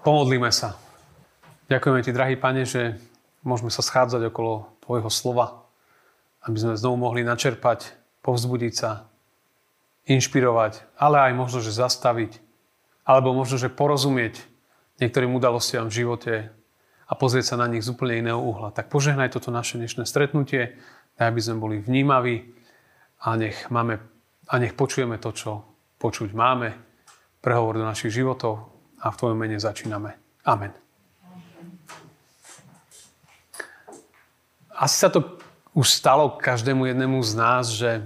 Pomodlíme sa. Ďakujeme Ti, drahý Pane, že môžeme sa schádzať okolo Tvojho slova, aby sme znovu mohli načerpať, povzbudiť sa, inšpirovať, ale aj možno, že zastaviť, alebo možno, že porozumieť niektorým udalostiam v živote a pozrieť sa na nich z úplne iného uhla. Tak požehnaj toto naše dnešné stretnutie, daj, aby sme boli vnímaví a nech, máme, a nech počujeme to, čo počuť máme, prehovor do našich životov a v Tvojom mene začíname. Amen. Asi sa to už stalo každému jednému z nás, že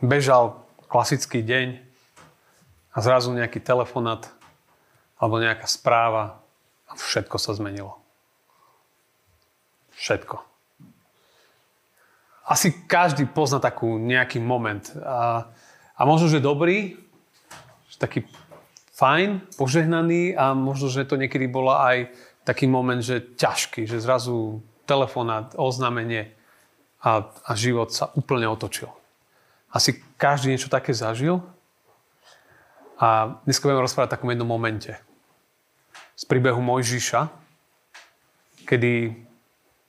bežal klasický deň a zrazu nejaký telefonát alebo nejaká správa a všetko sa zmenilo. Všetko. Asi každý pozná takú nejaký moment. A, a možno, že dobrý, že taký fajn, požehnaný a možno, že to niekedy bola aj taký moment, že ťažký, že zrazu telefonát, oznámenie a, a život sa úplne otočil. Asi každý niečo také zažil. A dnes budeme rozprávať o takom jednom momente. Z príbehu Mojžiša, kedy,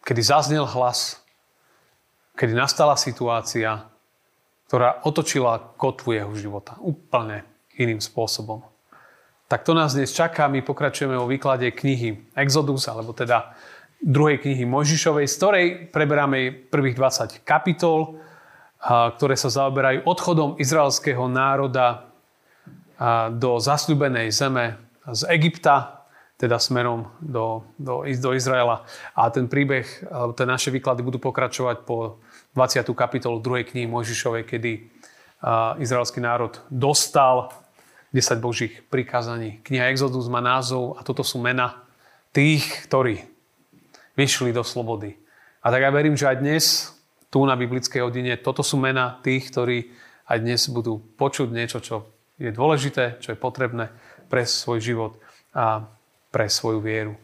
kedy zaznel hlas, kedy nastala situácia, ktorá otočila kotvu jeho života úplne iným spôsobom tak to nás dnes čaká. My pokračujeme o výklade knihy Exodus, alebo teda druhej knihy Mojžišovej, z ktorej preberáme prvých 20 kapitol, ktoré sa zaoberajú odchodom izraelského národa do zasľubenej zeme z Egypta, teda smerom do, do, do Izraela. A ten príbeh, tie naše výklady budú pokračovať po 20. kapitolu druhej knihy Mojžišovej, kedy izraelský národ dostal 10 Božích prikázaní. Kniha Exodus má názov a toto sú mena tých, ktorí vyšli do slobody. A tak ja verím, že aj dnes tu na biblickej hodine toto sú mena tých, ktorí aj dnes budú počuť niečo, čo je dôležité, čo je potrebné pre svoj život a pre svoju vieru.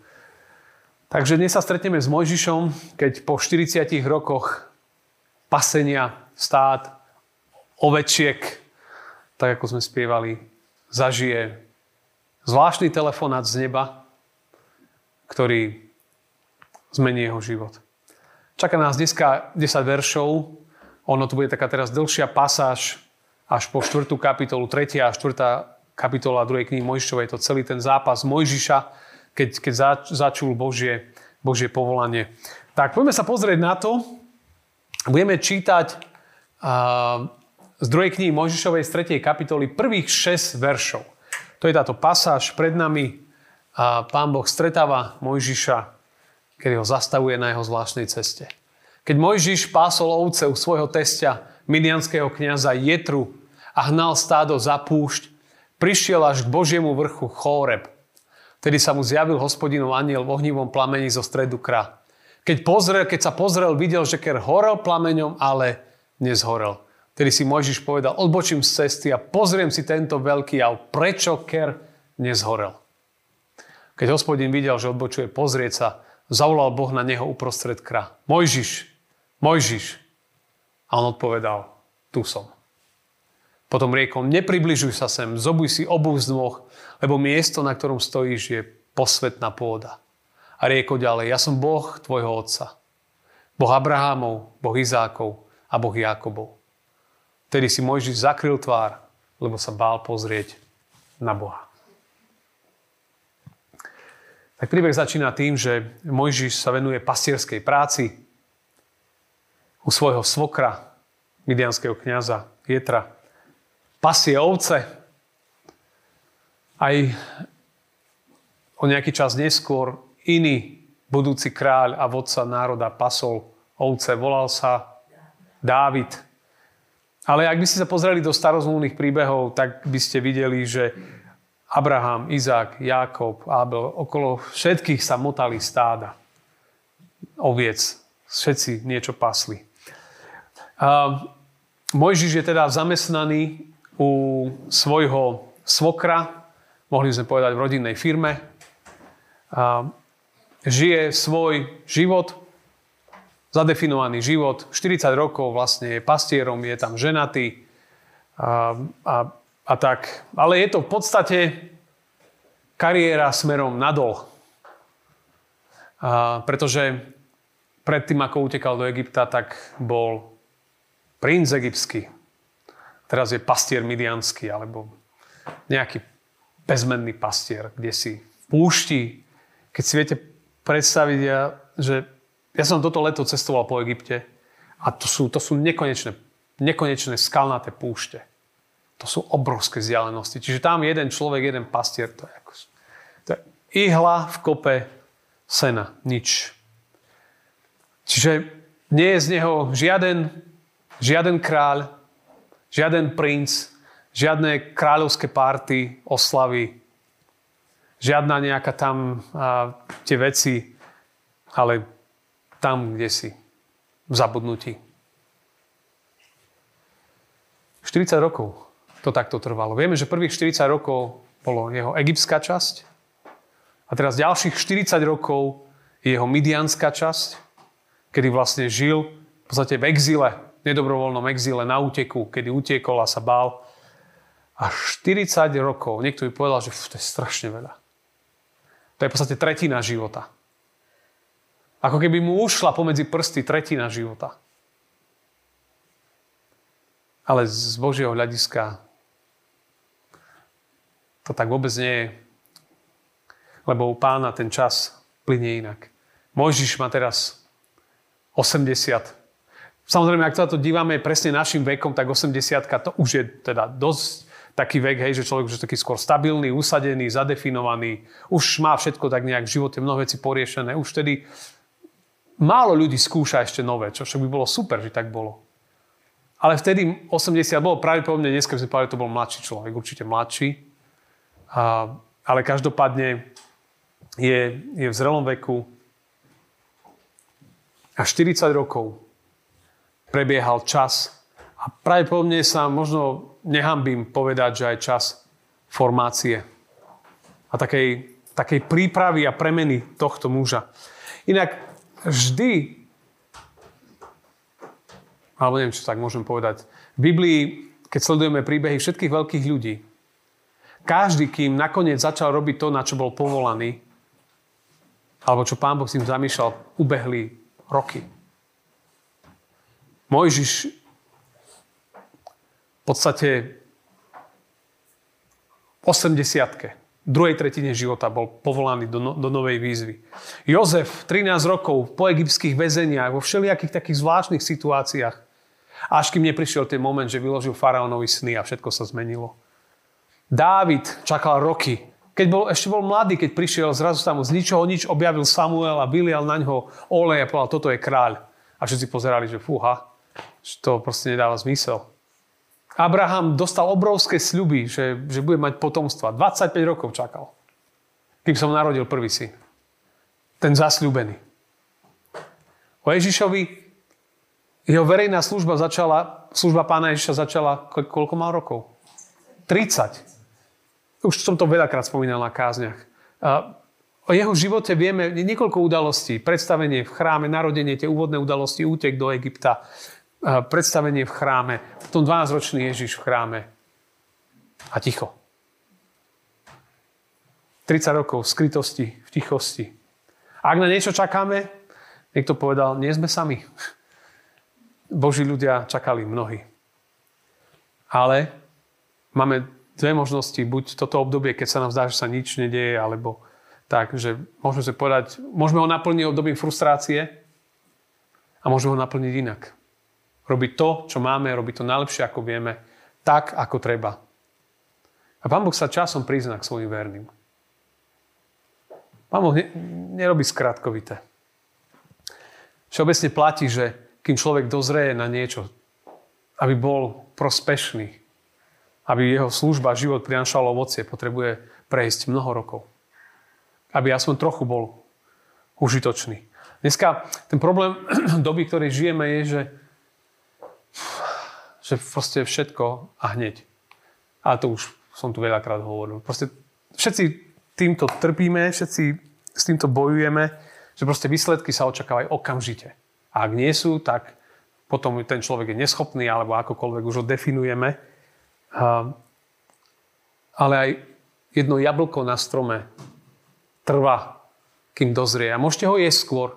Takže dnes sa stretneme s Mojžišom, keď po 40 rokoch pasenia stát, ovečiek, tak ako sme spievali, zažije zvláštny telefonát z neba, ktorý zmení jeho život. Čaká nás dneska 10 veršov. Ono tu bude taká teraz dlhšia pasáž až po 4. kapitolu, 3. a 4. kapitola 2. knihy Mojžišovej. Je to celý ten zápas Mojžiša, keď, keď začul Božie, Božie povolanie. Tak poďme sa pozrieť na to. Budeme čítať uh, z druhej knihy Mojžišovej z 3. kapitoly prvých 6 veršov. To je táto pasáž pred nami a pán Boh stretáva Mojžiša, kedy ho zastavuje na jeho zvláštnej ceste. Keď Mojžiš pásol ovce u svojho testia, midianského kniaza Jetru a hnal stádo za púšť, prišiel až k Božiemu vrchu Chóreb. Vtedy sa mu zjavil hospodinov aniel v ohnivom plamení zo stredu kra. Keď, pozrel, keď sa pozrel, videl, že ker horel plameňom, ale nezhorel. Tedy si Mojžiš povedal, odbočím z cesty a pozriem si tento veľký jav, prečo ker nezhorel. Keď hospodin videl, že odbočuje pozrieť sa, zavolal Boh na neho uprostred kra. Mojžiš, Mojžiš. A on odpovedal, tu som. Potom riekol, nepribližuj sa sem, zobuj si obu z nôh, lebo miesto, na ktorom stojíš, je posvetná pôda. A riekol ďalej, ja som Boh tvojho otca. Boh Abrahámov, Boh Izákov a Boh Jakobov. Vtedy si Mojžiš zakryl tvár, lebo sa bál pozrieť na Boha. Tak príbeh začína tým, že Mojžiš sa venuje pastierskej práci u svojho svokra, midianského kniaza Jetra. Pasie ovce. Aj o nejaký čas neskôr iný budúci kráľ a vodca národa pasol ovce. Volal sa Dávid. Ale ak by ste sa pozreli do starozmluvných príbehov, tak by ste videli, že Abraham, Izák, Jákob, Abel, okolo všetkých sa motali stáda. Oviec. Všetci niečo pasli. A Mojžiš je teda zamestnaný u svojho svokra, mohli sme povedať v rodinnej firme. A žije svoj život, zadefinovaný život. 40 rokov vlastne je pastierom, je tam ženatý a, a, a tak. Ale je to v podstate kariéra smerom nadol. A, pretože predtým, ako utekal do Egypta, tak bol princ egyptský. Teraz je pastier midianský, alebo nejaký bezmenný pastier, kde si púšti. Keď si viete predstaviť, ja, že ja som toto leto cestoval po Egypte a to sú, to sú nekonečné, nekonečné skalnaté púšte. To sú obrovské vzdialenosti. Čiže tam jeden človek, jeden pastier, to je, ako, to je ihla v kope sena, nič. Čiže nie je z neho žiaden, žiaden kráľ, žiaden princ, žiadne kráľovské párty, oslavy, žiadna nejaká tam a, tie veci, ale tam, kde si, v zabudnutí. 40 rokov to takto trvalo. Vieme, že prvých 40 rokov bolo jeho egyptská časť a teraz ďalších 40 rokov je jeho midianská časť, kedy vlastne žil v podstate v exíle, nedobrovoľnom exíle na úteku, kedy utiekol a sa bál. A 40 rokov, niekto by povedal, že to je strašne veľa. To je v podstate tretina života. Ako keby mu ušla pomedzi prsty tretina života. Ale z Božieho hľadiska to tak vôbec nie je. Lebo u pána ten čas plinie inak. Mojžiš má teraz 80. Samozrejme, ak sa to dívame presne našim vekom, tak 80 to už je teda dosť taký vek, hej, že človek už je taký skôr stabilný, usadený, zadefinovaný, už má všetko tak nejak v živote, mnoho vecí poriešené. Už vtedy málo ľudí skúša ešte nové, čo však by bolo super, že tak bolo. Ale vtedy 80 bolo pravdepodobne, dneska by sme povedali, to bol mladší človek, určite mladší. A, ale každopádne je, je v zrelom veku a 40 rokov prebiehal čas a pravdepodobne sa možno nehambím povedať, že aj čas formácie a takej, takej prípravy a premeny tohto muža. Inak vždy, alebo neviem, čo tak môžem povedať, v Biblii, keď sledujeme príbehy všetkých veľkých ľudí, každý, kým nakoniec začal robiť to, na čo bol povolaný, alebo čo pán Boh s ním zamýšľal, ubehli roky. Mojžiš v podstate v 80 druhej tretine života bol povolaný do, no, do novej výzvy. Jozef 13 rokov po egyptských väzeniach, vo všelijakých takých zvláštnych situáciách, až kým neprišiel ten moment, že vyložil faraónovi sny a všetko sa zmenilo. Dávid čakal roky. Keď bol, ešte bol mladý, keď prišiel, zrazu sa mu z ničoho nič objavil Samuel a vylial na ňo olej a povedal, toto je kráľ. A všetci pozerali, že fúha, že to proste nedáva zmysel. Abraham dostal obrovské sľuby, že, že bude mať potomstva. 25 rokov čakal, kým sa mu narodil prvý syn. Ten zasľúbený. O Ježišovi jeho verejná služba začala, služba pána Ježiša začala, koľko mal rokov? 30. Už som to veľakrát spomínal na kázniach. O jeho živote vieme niekoľko udalostí. Predstavenie v chráme, narodenie, tie úvodné udalosti, útek do Egypta, predstavenie v chráme, potom 12-ročný Ježiš v chráme a ticho. 30 rokov v skrytosti, v tichosti. A ak na niečo čakáme, niekto povedal, nie sme sami. Boží ľudia čakali mnohí. Ale máme dve možnosti. Buď toto obdobie, keď sa nám zdá, že sa nič nedieje, alebo tak, že môžeme povedať, môžeme ho naplniť obdobím frustrácie a môžeme ho naplniť inak. Robiť to, čo máme, robiť to najlepšie, ako vieme, tak, ako treba. A Pán Boh sa časom prizná k svojim verným. Pán Boh ne, nerobí skratkovité. Všeobecne platí, že kým človek dozrie na niečo, aby bol prospešný, aby jeho služba, život prinašal ovocie, potrebuje prejsť mnoho rokov. Aby aspoň trochu bol užitočný. Dneska ten problém doby, ktorej žijeme, je, že, že proste všetko a hneď. A to už som tu veľakrát hovoril. Proste všetci týmto trpíme, všetci s týmto bojujeme, že proste výsledky sa očakávajú okamžite. A ak nie sú, tak potom ten človek je neschopný, alebo akokoľvek už ho definujeme. Ale aj jedno jablko na strome trvá, kým dozrie. A môžete ho jesť skôr.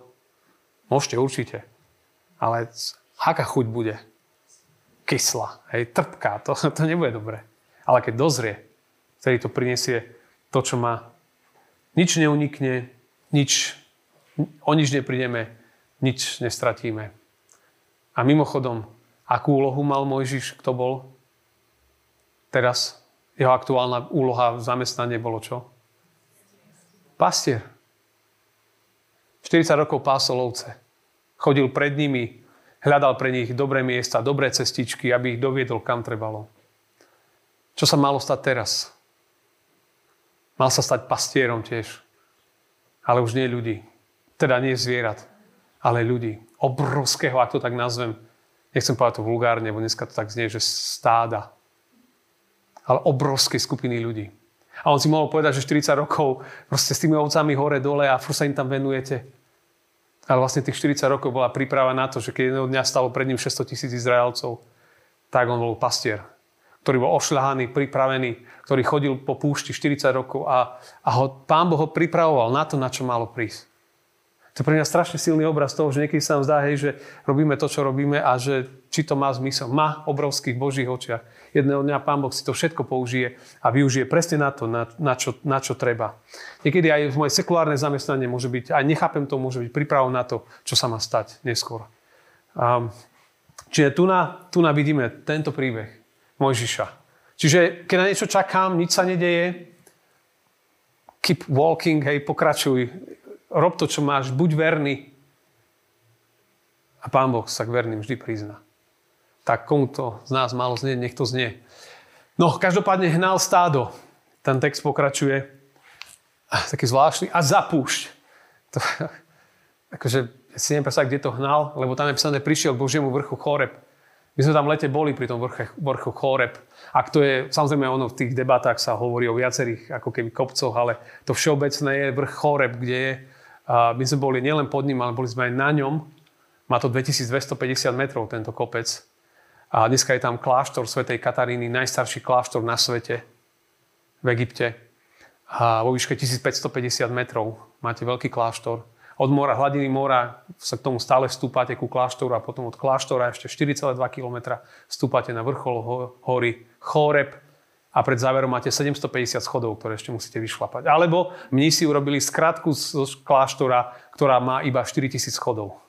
Môžete určite. Ale aká chuť bude? Kyslá, hej, trpká, to, to nebude dobre. Ale keď dozrie, vtedy to prinesie to, čo má. Nič neunikne, nič, o nič neprídeme, nič nestratíme. A mimochodom, akú úlohu mal Mojžiš, kto bol? Teraz jeho aktuálna úloha v zamestnanie bolo čo? Pastier. 40 rokov pásol ovce. Chodil pred nimi, hľadal pre nich dobré miesta, dobré cestičky, aby ich doviedol kam trebalo. Čo sa malo stať teraz? Mal sa stať pastierom tiež. Ale už nie ľudí. Teda nie zvierat, ale ľudí. Obrovského, ak to tak nazvem. Nechcem povedať to vulgárne, bo dneska to tak znie, že stáda ale obrovskej skupiny ľudí. A on si mohol povedať, že 40 rokov proste s tými ovcami hore, dole a furt sa im tam venujete. Ale vlastne tých 40 rokov bola príprava na to, že keď jedného dňa stalo pred ním 600 tisíc Izraelcov, tak on bol pastier, ktorý bol ošľahaný, pripravený, ktorý chodil po púšti 40 rokov a, a ho, pán Boh ho pripravoval na to, na čo malo prísť. To je pre mňa strašne silný obraz toho, že niekedy sa nám zdá, hej, že robíme to, čo robíme a že či to má zmysel. Má obrovských božích očiach. Jedného dňa Pán Boh si to všetko použije a využije presne na to, na, na, čo, na čo treba. Niekedy aj v moje sekulárne zamestnanie môže byť, aj nechápem to, môže byť prípravou na to, čo sa má stať neskôr. Um, čiže tu na, tu na vidíme tento príbeh Mojžiša. Čiže keď na niečo čakám, nič sa nedeje, keep walking, hej, pokračuj, rob to, čo máš, buď verný. A Pán Boh sa k verným vždy prizná. Tak komu to z nás malo znieť, nech to znie. No, každopádne hnal stádo. Ten text pokračuje. Taký zvláštny. A zapúšť. To, akože, si neviem kde to hnal, lebo tam je písané, prišiel k Božiemu vrchu Choreb. My sme tam v lete boli pri tom vrche, vrchu Choreb. Ak to je, samozrejme ono v tých debatách sa hovorí o viacerých ako keby kopcoch, ale to všeobecné je vrch Choreb, kde je a my sme boli nielen pod ním, ale boli sme aj na ňom. Má to 2250 metrov tento kopec. A dneska je tam kláštor svätej Kataríny, najstarší kláštor na svete v Egypte. A vo výške 1550 metrov máte veľký kláštor. Od mora, hladiny mora sa k tomu stále vstúpate ku kláštoru a potom od kláštora ešte 4,2 km vstúpate na vrchol hory Choreb, a pred záverom máte 750 schodov, ktoré ešte musíte vyšlapať. Alebo mnísi urobili skratku z kláštora, ktorá má iba 4000 schodov.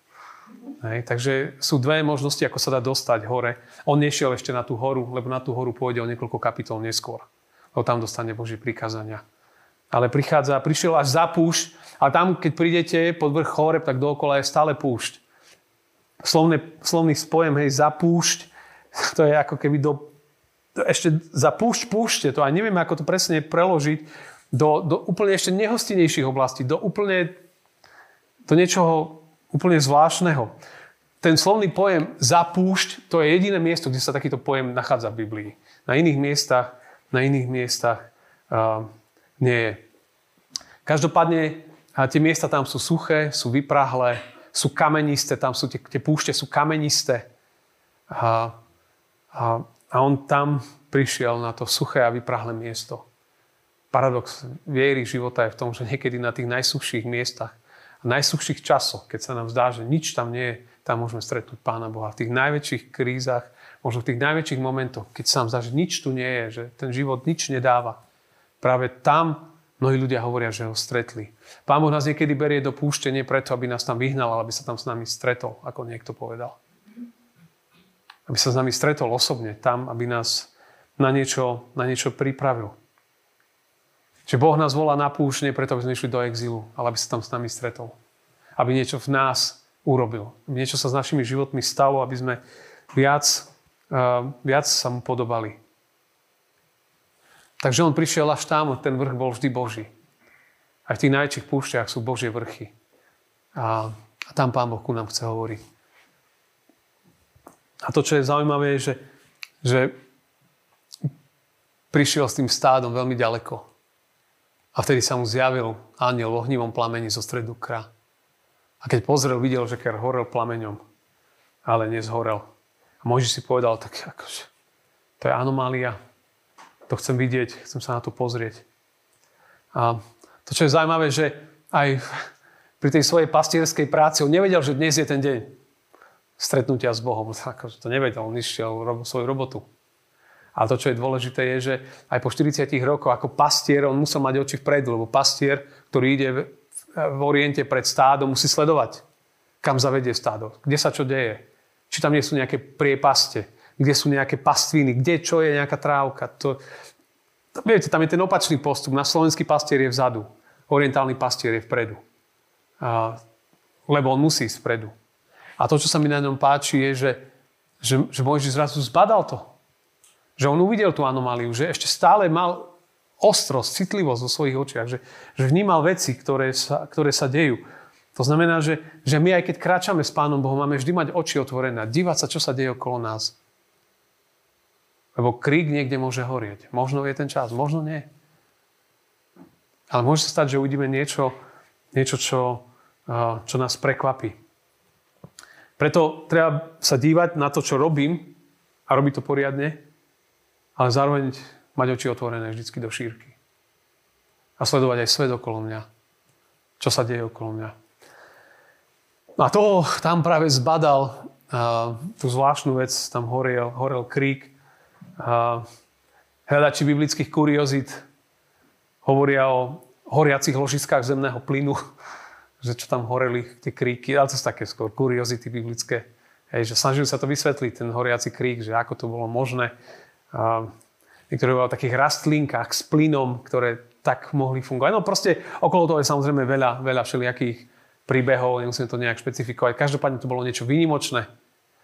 Hej, takže sú dve možnosti, ako sa dá dostať hore. On nešiel ešte na tú horu, lebo na tú horu pôjde o niekoľko kapitol neskôr. Lebo tam dostane Boží prikázania. Ale prichádza, prišiel až za púšť a tam, keď prídete pod vrch Choreb, tak dookola je stále púšť. Slovný, slovný spojem, hej, za púšť, to je ako keby do ešte za púšť púšte, to aj neviem, ako to presne preložiť, do, do úplne ešte nehostinejších oblastí, do úplne do niečoho úplne zvláštneho. Ten slovný pojem za púšť, to je jediné miesto, kde sa takýto pojem nachádza v Biblii. Na iných miestach, na iných miestach uh, nie je. Každopádne tie miesta tam sú suché, sú vyprahlé, sú kamenisté, tam sú tie, tie púšte sú kamenisté. A, a a on tam prišiel na to suché a vyprahlé miesto. Paradox viery života je v tom, že niekedy na tých najsuchších miestach a najsuchších časoch, keď sa nám zdá, že nič tam nie je, tam môžeme stretnúť Pána Boha. V tých najväčších krízach, možno v tých najväčších momentoch, keď sa nám zdá, že nič tu nie je, že ten život nič nedáva. Práve tam mnohí ľudia hovoria, že ho stretli. Pán Boh nás niekedy berie do púšte nie preto, aby nás tam vyhnal, ale aby sa tam s nami stretol, ako niekto povedal aby sa s nami stretol osobne tam, aby nás na niečo, na niečo pripravil. Čiže Boh nás volá na púšť nie preto, aby sme išli do exílu, ale aby sa tam s nami stretol. Aby niečo v nás urobil. Aby niečo sa s našimi životmi stalo, aby sme viac, uh, viac sa mu podobali. Takže on prišiel až tam, ten vrch bol vždy Boží. Aj v tých najväčších púšťach sú Božie vrchy. A, a tam Pán Boh ku nám chce hovoriť. A to, čo je zaujímavé, je, že, že prišiel s tým stádom veľmi ďaleko. A vtedy sa mu zjavil aniel v ohnivom plameni zo stredu kra. A keď pozrel, videl, že ker horel plameňom, ale nezhorel. A Mojžiš si povedal, tak akože, to je anomália. To chcem vidieť, chcem sa na to pozrieť. A to, čo je zaujímavé, že aj pri tej svojej pastierskej práci on nevedel, že dnes je ten deň stretnutia s Bohom. To nevedel, on išiel robil svoju robotu. Ale to, čo je dôležité, je, že aj po 40 rokoch ako pastier on musel mať oči vpredu, lebo pastier, ktorý ide v oriente pred stádom, musí sledovať, kam zavedie stádo, kde sa čo deje. Či tam nie sú nejaké priepaste, kde sú nejaké pastviny, kde čo je nejaká trávka. To, to, viete, tam je ten opačný postup. Na slovenský pastier je vzadu, orientálny pastier je vpredu. A, lebo on musí ísť vpredu. A to, čo sa mi na ňom páči, je, že, že, že Mojžiš zrazu zbadal to. Že on uvidel tú anomáliu, že ešte stále mal ostrosť, citlivosť vo svojich očiach, že, že vnímal veci, ktoré sa, ktoré sa dejú. To znamená, že, že my aj keď kráčame s Pánom Bohom, máme vždy mať oči otvorené, dívať sa, čo sa deje okolo nás. Lebo krík niekde môže horieť. Možno je ten čas, možno nie. Ale môže sa stať, že uvidíme niečo, niečo čo, čo nás prekvapí. Preto treba sa dívať na to, čo robím a robiť to poriadne ale zároveň mať oči otvorené vždy do šírky. A sledovať aj svet okolo mňa. Čo sa deje okolo mňa. A to tam práve zbadal uh, tú zvláštnu vec, tam horel, horel krík. Uh, hľadači biblických kuriozit hovoria o horiacich ložiskách zemného plynu, že čo tam horeli tie kríky, ale to sú také skôr kuriozity biblické. Hej, že snažili sa to vysvetliť, ten horiaci krík, že ako to bolo možné niektoré o takých rastlinkách s plynom, ktoré tak mohli fungovať. No proste okolo toho je samozrejme veľa, veľa všelijakých príbehov, nemusíme to nejak špecifikovať. Každopádne to bolo niečo výnimočné,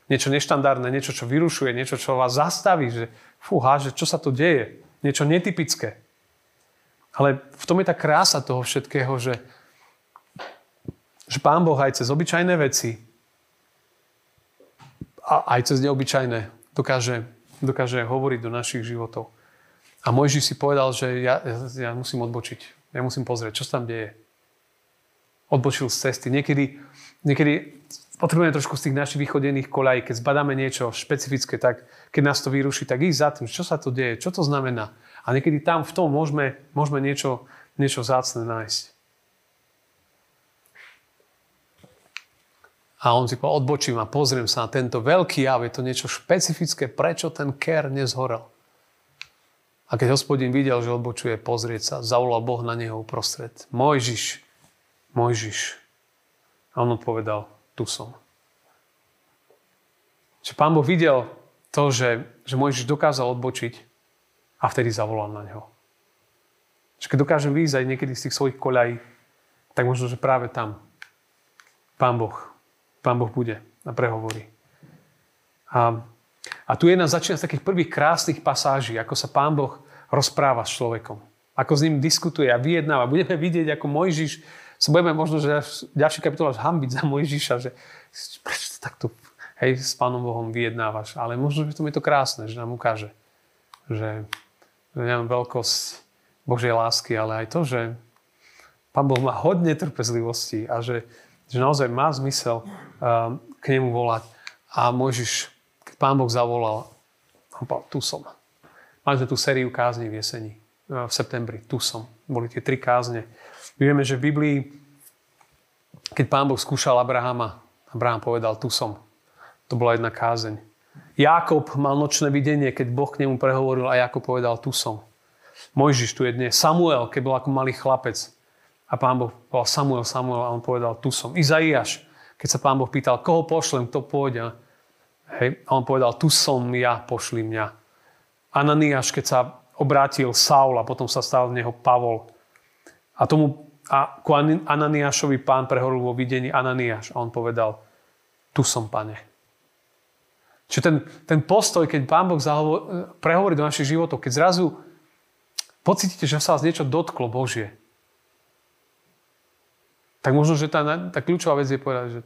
niečo neštandardné, niečo, čo vyrušuje, niečo, čo vás zastaví, že fúha, že čo sa tu deje, niečo netypické. Ale v tom je tá krása toho všetkého, že, že Pán Boh aj cez obyčajné veci a aj cez neobyčajné dokáže dokáže hovoriť do našich životov. A Mojžiš si povedal, že ja, ja musím odbočiť. Ja musím pozrieť, čo sa tam deje. Odbočil z cesty. Niekedy, niekedy potrebujeme trošku z tých našich vychodených kolají. Keď zbadáme niečo špecifické, tak keď nás to vyruší, tak ísť za tým, čo sa to deje, čo to znamená. A niekedy tam v tom môžeme, môžeme niečo, niečo zácne nájsť. A on si povedal, odbočím a pozriem sa na tento veľký jav, je to niečo špecifické, prečo ten ker nezhorel. A keď hospodin videl, že odbočuje pozrieť sa, zavolal Boh na neho uprostred. Mojžiš, Mojžiš. A on odpovedal, tu som. Čiže pán Boh videl to, že, že Mojžiš dokázal odbočiť a vtedy zavolal na neho. Čiže keď dokážem výjsť aj niekedy z tých svojich koľají, tak možno, že práve tam Pán Boh Pán Boh bude a prehovorí. A, a tu jedna začína z takých prvých krásnych pasáží, ako sa Pán Boh rozpráva s človekom. Ako s ním diskutuje a vyjednáva. Budeme vidieť, ako Mojžiš sa budeme možno, že ďalší kapitol až hambiť za Mojžiša, že prečo to takto hej, s Pánom Bohom vyjednávaš. Ale možno, že to je to krásne, že nám ukáže, že, nemám veľkosť Božej lásky, ale aj to, že Pán Boh má hodne trpezlivosti a že že naozaj má zmysel uh, k nemu volať. A môžeš, keď pán Boh zavolal, on povedal, tu som. Mali sme tú sériu kázni v jeseni, uh, v septembri, tu som. Boli tie tri kázne. My vieme, že v Biblii, keď pán Boh skúšal Abrahama, Abraham povedal, tu som. To bola jedna kázeň. Jakob mal nočné videnie, keď Boh k nemu prehovoril a Jakob povedal, tu som. Mojžiš tu je dnes. Samuel, keď bol ako malý chlapec, a pán Boh povedal Samuel, Samuel a on povedal, tu som. Izaiáš, keď sa pán Boh pýtal, koho pošlem, kto pôjde. Hej, a on povedal, tu som ja, pošli mňa. Ananiáš, keď sa obrátil Saul a potom sa stal v neho Pavol. A tomu a ku Ananiášovi pán prehoril vo videní Ananiáš a on povedal, tu som, pane. Čiže ten, ten postoj, keď pán Boh zahovor, prehovorí do našich životov, keď zrazu pocítite, že sa vás niečo dotklo Božie, tak možno, že tá, tá kľúčová vec je povedať, že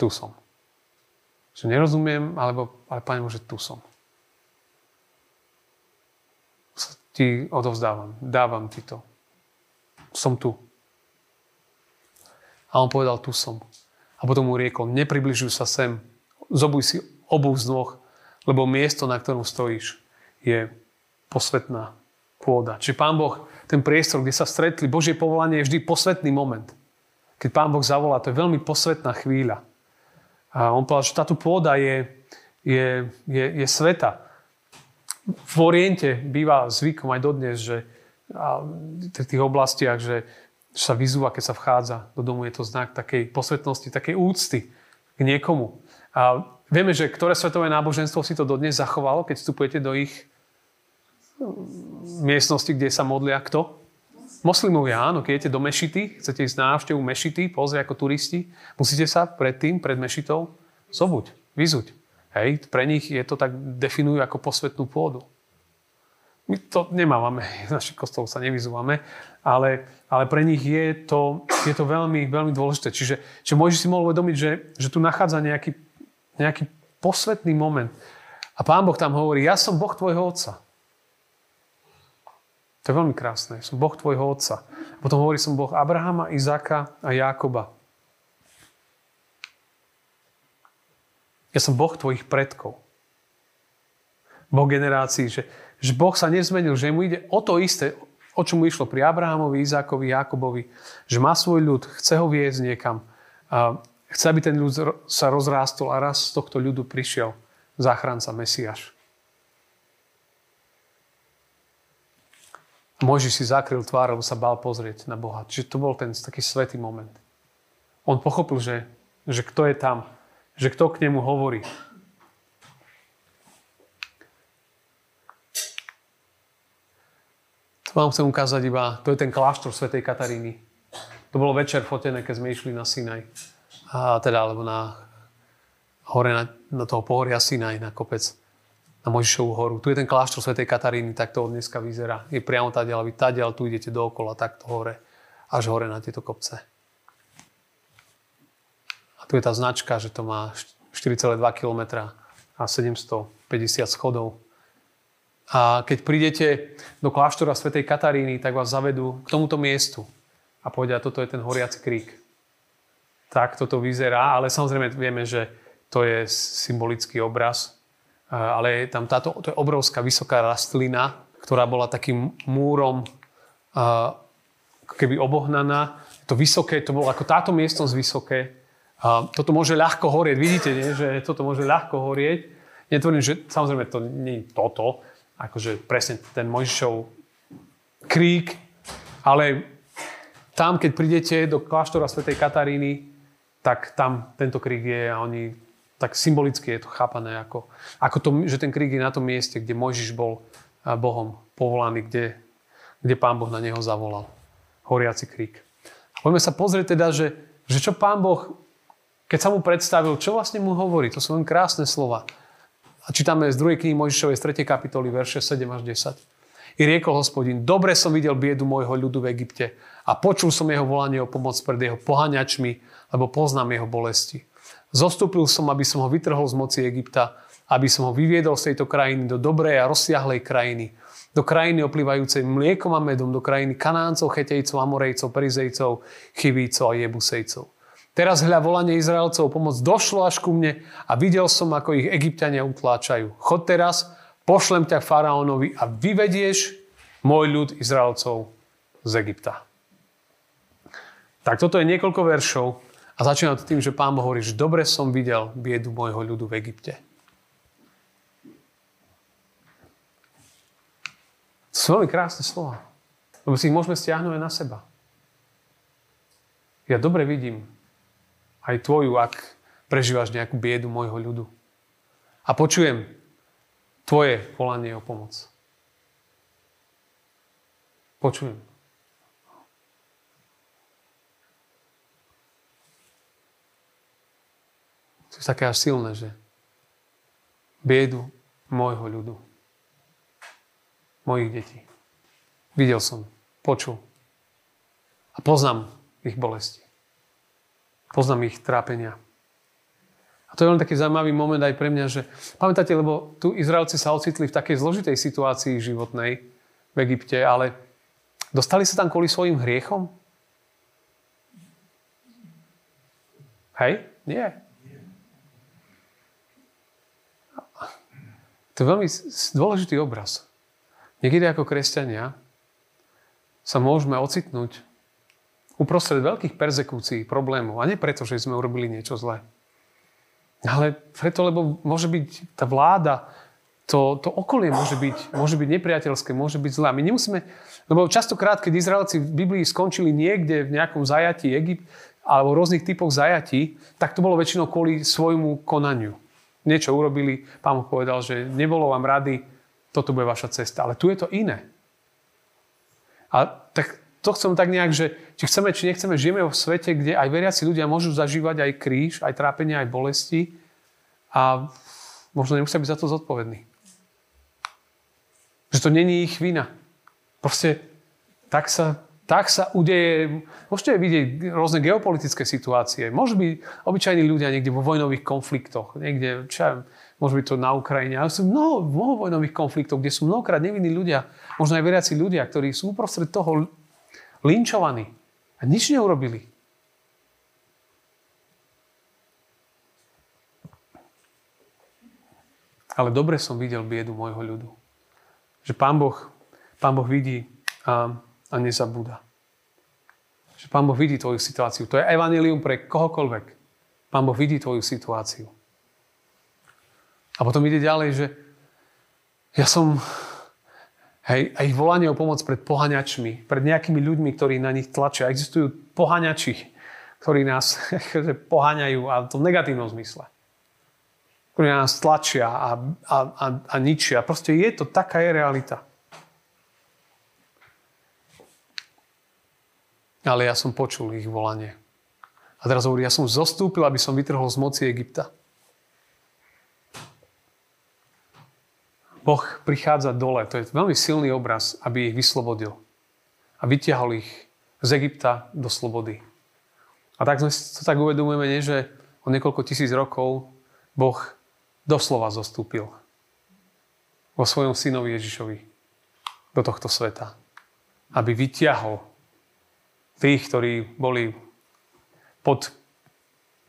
tu som. Že nerozumiem, alebo, ale Pane že tu som. Ti odovzdávam, dávam ti to. Som tu. A on povedal, tu som. A potom mu riekol, nepribližuj sa sem, zobuj si obu z nôh, lebo miesto, na ktorom stojíš, je posvetná pôda. Čiže Pán Boh ten priestor, kde sa stretli. Božie povolanie je vždy posvetný moment. Keď Pán Boh zavolá, to je veľmi posvetná chvíľa. A on povedal, že táto pôda je, je, je, je sveta. V Oriente býva zvykom aj dodnes, že v tých oblastiach, že sa vyzúva, keď sa vchádza do domu, je to znak takej posvetnosti, takej úcty k niekomu. A vieme, že ktoré svetové náboženstvo si to dodnes zachovalo, keď vstupujete do ich miestnosti, kde sa modlia kto? Moslimovia, áno, keď idete do mešity, chcete ísť na návštevu mešity, pozrieť ako turisti, musíte sa predtým, pred mešitou, zobuť, vyzuť. Hej, pre nich je to tak, definujú ako posvetnú pôdu. My to nemávame, v našich kostoloch sa nevyzúvame, ale, ale pre nich je to, je to veľmi, veľmi dôležité. Čiže, čiže môžeš si mohol uvedomiť, že, že tu nachádza nejaký, nejaký posvetný moment. A Pán Boh tam hovorí, ja som Boh tvojho otca. To je veľmi krásne. Som Boh tvojho otca. Potom hovorí, som Boh Abrahama, Izáka a Jákoba. Ja som Boh tvojich predkov. Boh generácií, že, že Boh sa nezmenil, že mu ide o to isté, o čom mu išlo pri Abrahamovi, Izákovi, Jákobovi, že má svoj ľud, chce ho viesť niekam. A chce, aby ten ľud sa rozrástol a raz z tohto ľudu prišiel záchranca Mesiáš. Mojžiš si zakryl tvár, lebo sa bál pozrieť na Boha. Čiže to bol ten taký svetý moment. On pochopil, že, že kto je tam, že kto k nemu hovorí. To vám chcem ukázať iba, to je ten kláštor svätej Kataríny. To bolo večer fotené, keď sme išli na Sinaj. A teda, alebo na hore na, na toho pohoria Sinaj, na kopec na Mojžišovú horu. Tu je ten kláštor svätej Kataríny, tak to dneska vyzerá. Je priamo tadiaľ, vy tadiaľ, tu idete dookola, takto hore, až hore na tieto kopce. A tu je tá značka, že to má 4,2 km a 750 schodov. A keď prídete do kláštora svätej Kataríny, tak vás zavedú k tomuto miestu a povedia, toto je ten horiaci krík. Tak toto vyzerá, ale samozrejme vieme, že to je symbolický obraz, ale tam táto to je obrovská vysoká rastlina, ktorá bola takým múrom keby obohnaná. To vysoké, to bolo ako táto miestnosť vysoké. Toto môže ľahko horieť. Vidíte, nie? že toto môže ľahko horieť. Netvorím, že samozrejme to nie je toto, akože presne ten Mojžišov krík, ale tam, keď prídete do kláštora svätej Kataríny, tak tam tento krík je a oni tak symbolicky je to chápané ako, ako to, že ten krík je na tom mieste, kde Mojžiš bol Bohom povolaný, kde, kde Pán Boh na neho zavolal. Horiaci krík. Poďme sa pozrieť teda, že, že čo Pán Boh, keď sa mu predstavil, čo vlastne mu hovorí. To sú len krásne slova. A čítame z 2. knihy Mojžišovej z 3. kapitoly, verše 7 až 10. I riekol hospodin, dobre som videl biedu môjho ľudu v Egypte a počul som jeho volanie o pomoc pred jeho pohaňačmi, lebo poznám jeho bolesti. Zostúpil som, aby som ho vytrhol z moci Egypta, aby som ho vyviedol z tejto krajiny do dobrej a rozsiahlej krajiny, do krajiny oplývajúcej mliekom a medom, do krajiny Kanáncov, Chetejcov, Amorejcov, Perizejcov, Chyvícov a Jebusejcov. Teraz hľa volanie Izraelcov pomoc došlo až ku mne a videl som, ako ich egyptiania utláčajú. Chod teraz, pošlem ťa faraónovi a vyvedieš môj ľud Izraelcov z Egypta. Tak toto je niekoľko veršov, a začína to tým, že pán Boh hovorí, že dobre som videl biedu môjho ľudu v Egypte. To sú veľmi krásne slova. Lebo si ich môžeme stiahnuť aj na seba. Ja dobre vidím aj tvoju, ak prežívaš nejakú biedu môjho ľudu. A počujem tvoje volanie o pomoc. Počujem. Sú také až silné, že biedu môjho ľudu, mojich detí. Videl som, počul a poznám ich bolesti. Poznám ich trápenia. A to je len taký zaujímavý moment aj pre mňa, že pamätáte, lebo tu Izraelci sa ocitli v takej zložitej situácii životnej v Egypte, ale dostali sa tam kvôli svojim hriechom? Hej? Nie. To je veľmi dôležitý obraz. Niekedy ako kresťania sa môžeme ocitnúť uprostred veľkých persekúcií, problémov. A nie preto, že sme urobili niečo zlé. Ale preto, lebo môže byť tá vláda, to, to okolie môže byť, môže byť nepriateľské, môže byť zlé. My nemusíme, lebo častokrát, keď Izraelci v Biblii skončili niekde v nejakom zajatí Egypt, alebo rôznych typoch zajatí, tak to bolo väčšinou kvôli svojmu konaniu. Niečo urobili, pán mu povedal, že nebolo vám rady, toto bude vaša cesta. Ale tu je to iné. A tak to chcem tak nejak, že či chceme, či nechceme, žijeme v svete, kde aj veriaci ľudia môžu zažívať aj kríž, aj trápenie, aj bolesti a možno nemusia byť za to zodpovední. Že to není ich vina. Proste tak sa, tak sa udeje, môžete vidieť rôzne geopolitické situácie. Môžu byť obyčajní ľudia niekde vo vojnových konfliktoch, niekde, čo môže byť to na Ukrajine, ale sú mnoho, mnoho vojnových konfliktov, kde sú mnohokrát nevinní ľudia, možno aj veriaci ľudia, ktorí sú uprostred toho linčovaní a nič neurobili. Ale dobre som videl biedu môjho ľudu. Že Pán Boh, Pán boh vidí a, a nezabúda. Že Pán Boh vidí tvoju situáciu. To je evanilium pre kohokoľvek. Pán Boh vidí tvoju situáciu. A potom ide ďalej, že ja som Hej, a volanie o pomoc pred pohaňačmi, pred nejakými ľuďmi, ktorí na nich tlačia. Existujú pohaňači, ktorí nás poháňajú a to v negatívnom zmysle. Ktorí nás tlačia a, a, a, a ničia. Proste je to, taká je realita. Ale ja som počul ich volanie. A teraz hovorí, ja som zostúpil, aby som vytrhol z moci Egypta. Boh prichádza dole. To je veľmi silný obraz, aby ich vyslobodil. A vytiahol ich z Egypta do slobody. A tak sme to tak uvedomujeme, nie, že o niekoľko tisíc rokov Boh doslova zostúpil vo svojom synovi Ježišovi do tohto sveta. Aby vytiahol tých, ktorí boli pod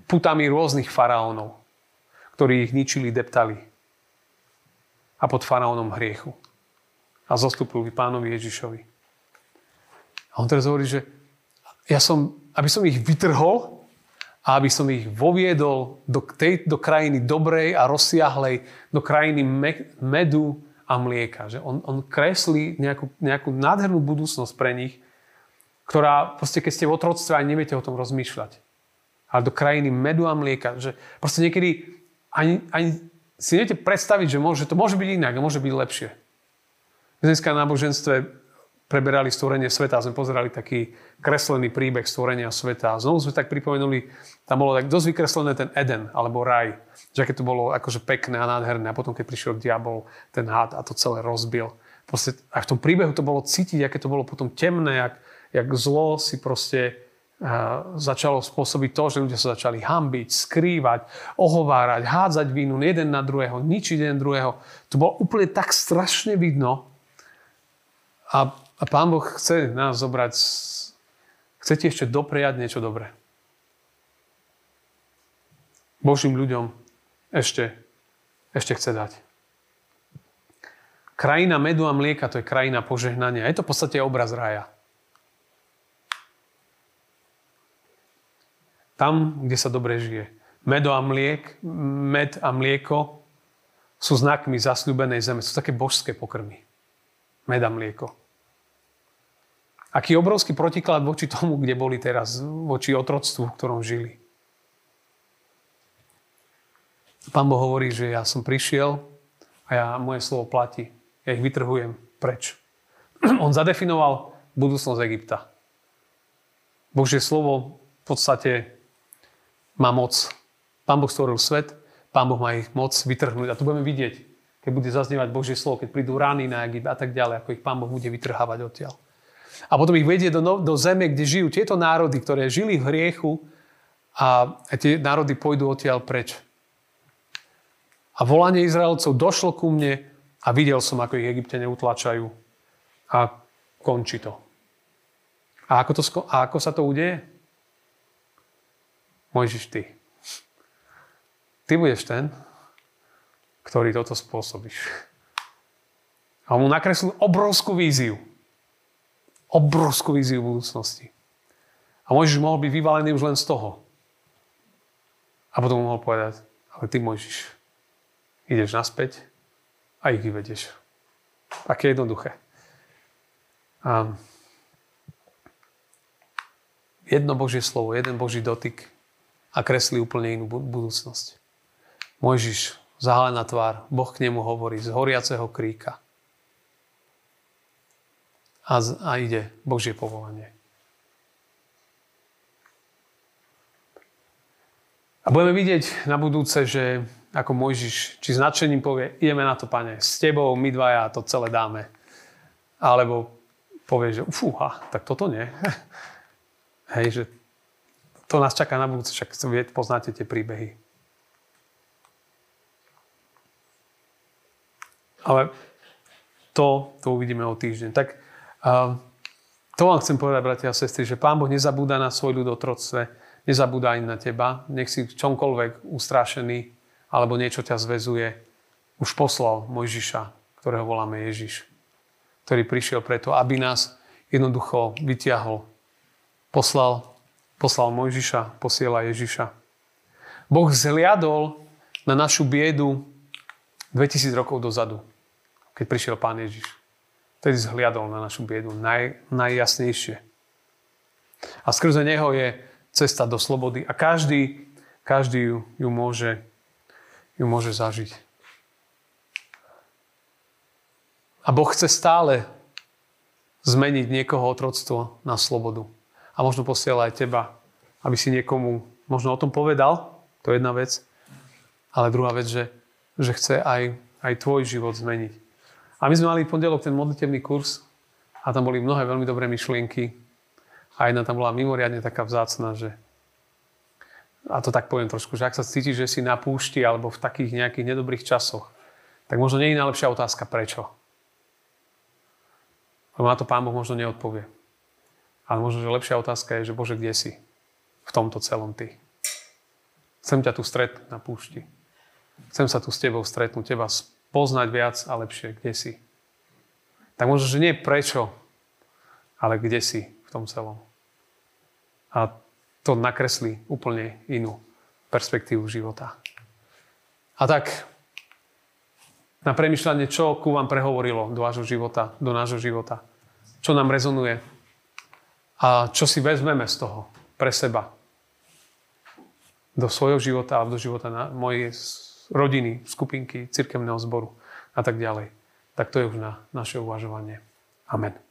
putami rôznych faraónov, ktorí ich ničili, deptali a pod faraónom hriechu. A zostúpil k pánovi Ježišovi. A on teraz hovorí, že ja som, aby som ich vytrhol a aby som ich voviedol do, tej, do krajiny dobrej a rozsiahlej, do krajiny me, medu a mlieka. Že on, on kreslí nejakú, nejakú nádhernú budúcnosť pre nich, ktorá, proste keď ste v otroctve, aj neviete o tom rozmýšľať. Ale do krajiny medu a mlieka. Že proste niekedy ani, ani si viete predstaviť, že môže, to môže byť inak a môže byť lepšie. V dneska na náboženstve preberali stvorenie sveta a sme pozerali taký kreslený príbeh stvorenia sveta. A znovu sme tak pripomenuli, tam bolo tak dosť vykreslené ten Eden, alebo raj. Že aké to bolo akože pekné a nádherné. A potom, keď prišiel diabol, ten had a to celé rozbil. Proste, a v tom príbehu to bolo cítiť, aké to bolo potom temné, jak, jak zlo si proste začalo spôsobiť to, že ľudia sa začali hambiť, skrývať, ohovárať, hádzať vínu jeden na druhého, ničiť jeden druhého. To bolo úplne tak strašne vidno. A, a Pán Boh chce nás zobrať, chce ti ešte dopriať niečo dobré. Božím ľuďom ešte, ešte chce dať. Krajina medu a mlieka, to je krajina požehnania. Je to v podstate obraz raja. Tam, kde sa dobre žije. Medo a mliek, med a mlieko sú znakmi zasľúbenej zeme. Sú také božské pokrmy. Med a mlieko. Aký obrovský protiklad voči tomu, kde boli teraz, voči otroctvu, v ktorom žili. Pán Boh hovorí, že ja som prišiel a ja, moje slovo platí. Ja ich vytrhujem preč. On zadefinoval budúcnosť Egypta. Božie slovo v podstate má moc. Pán Boh stvoril svet, Pán Boh má ich moc vytrhnúť. A to budeme vidieť, keď bude zaznievať Božie slovo, keď prídu rány na Egypt a tak ďalej, ako ich Pán Boh bude vytrhávať odtiaľ. A potom ich vedie do, do zeme, kde žijú tieto národy, ktoré žili v hriechu a, a tie národy pôjdu odtiaľ preč. A volanie Izraelcov došlo ku mne a videl som, ako ich Egyptene utlačajú. A končí to. A ako, to, a ako sa to udeje? Mojžiš, ty. Ty budeš ten, ktorý toto spôsobíš. A on mu nakreslil obrovskú víziu. obrovskú víziu budúcnosti. A Mojžiš mohol byť vyvalený už len z toho. A potom mohol povedať, ale ty Mojžiš, ideš naspäť a ich vyvedieš. Také jednoduché. A jedno Božie slovo, jeden Boží dotyk a kreslí úplne inú budúcnosť. Mojžiš, zahalená tvár, Boh k nemu hovorí z horiaceho kríka. A, a ide Božie povolanie. A budeme vidieť na budúce, že ako Mojžiš, či značením povie, ideme na to, pane, s tebou, my dvaja to celé dáme. Alebo povie, že fúha, tak toto nie. Hej, že to nás čaká na budúce, však poznáte tie príbehy. Ale to, to uvidíme o týždeň. Tak uh, to vám chcem povedať, bratia a sestry, že Pán Boh nezabúda na svoj ľud o troctve, nezabúda ani na teba. Nech si čomkoľvek ustrašený alebo niečo ťa zväzuje. Už poslal Mojžiša, ktorého voláme Ježiš, ktorý prišiel preto, aby nás jednoducho vyťahol. Poslal Poslal Mojžiša, posiela Ježiša. Boh zhliadol na našu biedu 2000 rokov dozadu, keď prišiel Pán Ježiš. Vtedy zhliadol na našu biedu naj, najjasnejšie. A skrze Neho je cesta do slobody a každý, každý ju, ju, môže, ju môže zažiť. A Boh chce stále zmeniť niekoho otroctvo na slobodu a možno posiela aj teba, aby si niekomu možno o tom povedal, to je jedna vec, ale druhá vec, že, že chce aj, aj tvoj život zmeniť. A my sme mali v pondelok ten modlitebný kurz a tam boli mnohé veľmi dobré myšlienky a jedna tam bola mimoriadne taká vzácna, že a to tak poviem trošku, že ak sa cítiš, že si na púšti alebo v takých nejakých nedobrých časoch, tak možno nie je najlepšia otázka prečo. Lebo na to Pán Boh možno neodpovie. Ale možno, že lepšia otázka je, že Bože, kde si v tomto celom Ty? Chcem ťa tu stretnúť na púšti. Chcem sa tu s Tebou stretnúť, Teba poznať viac a lepšie, kde si. Tak možno, že nie prečo, ale kde si v tom celom. A to nakreslí úplne inú perspektívu života. A tak, na premyšľanie, čo ku vám prehovorilo do vášho života, do nášho života. Čo nám rezonuje, a čo si vezmeme z toho pre seba do svojho života a do života na mojej rodiny, skupinky, cirkevného zboru a tak ďalej. Tak to je už na naše uvažovanie. Amen.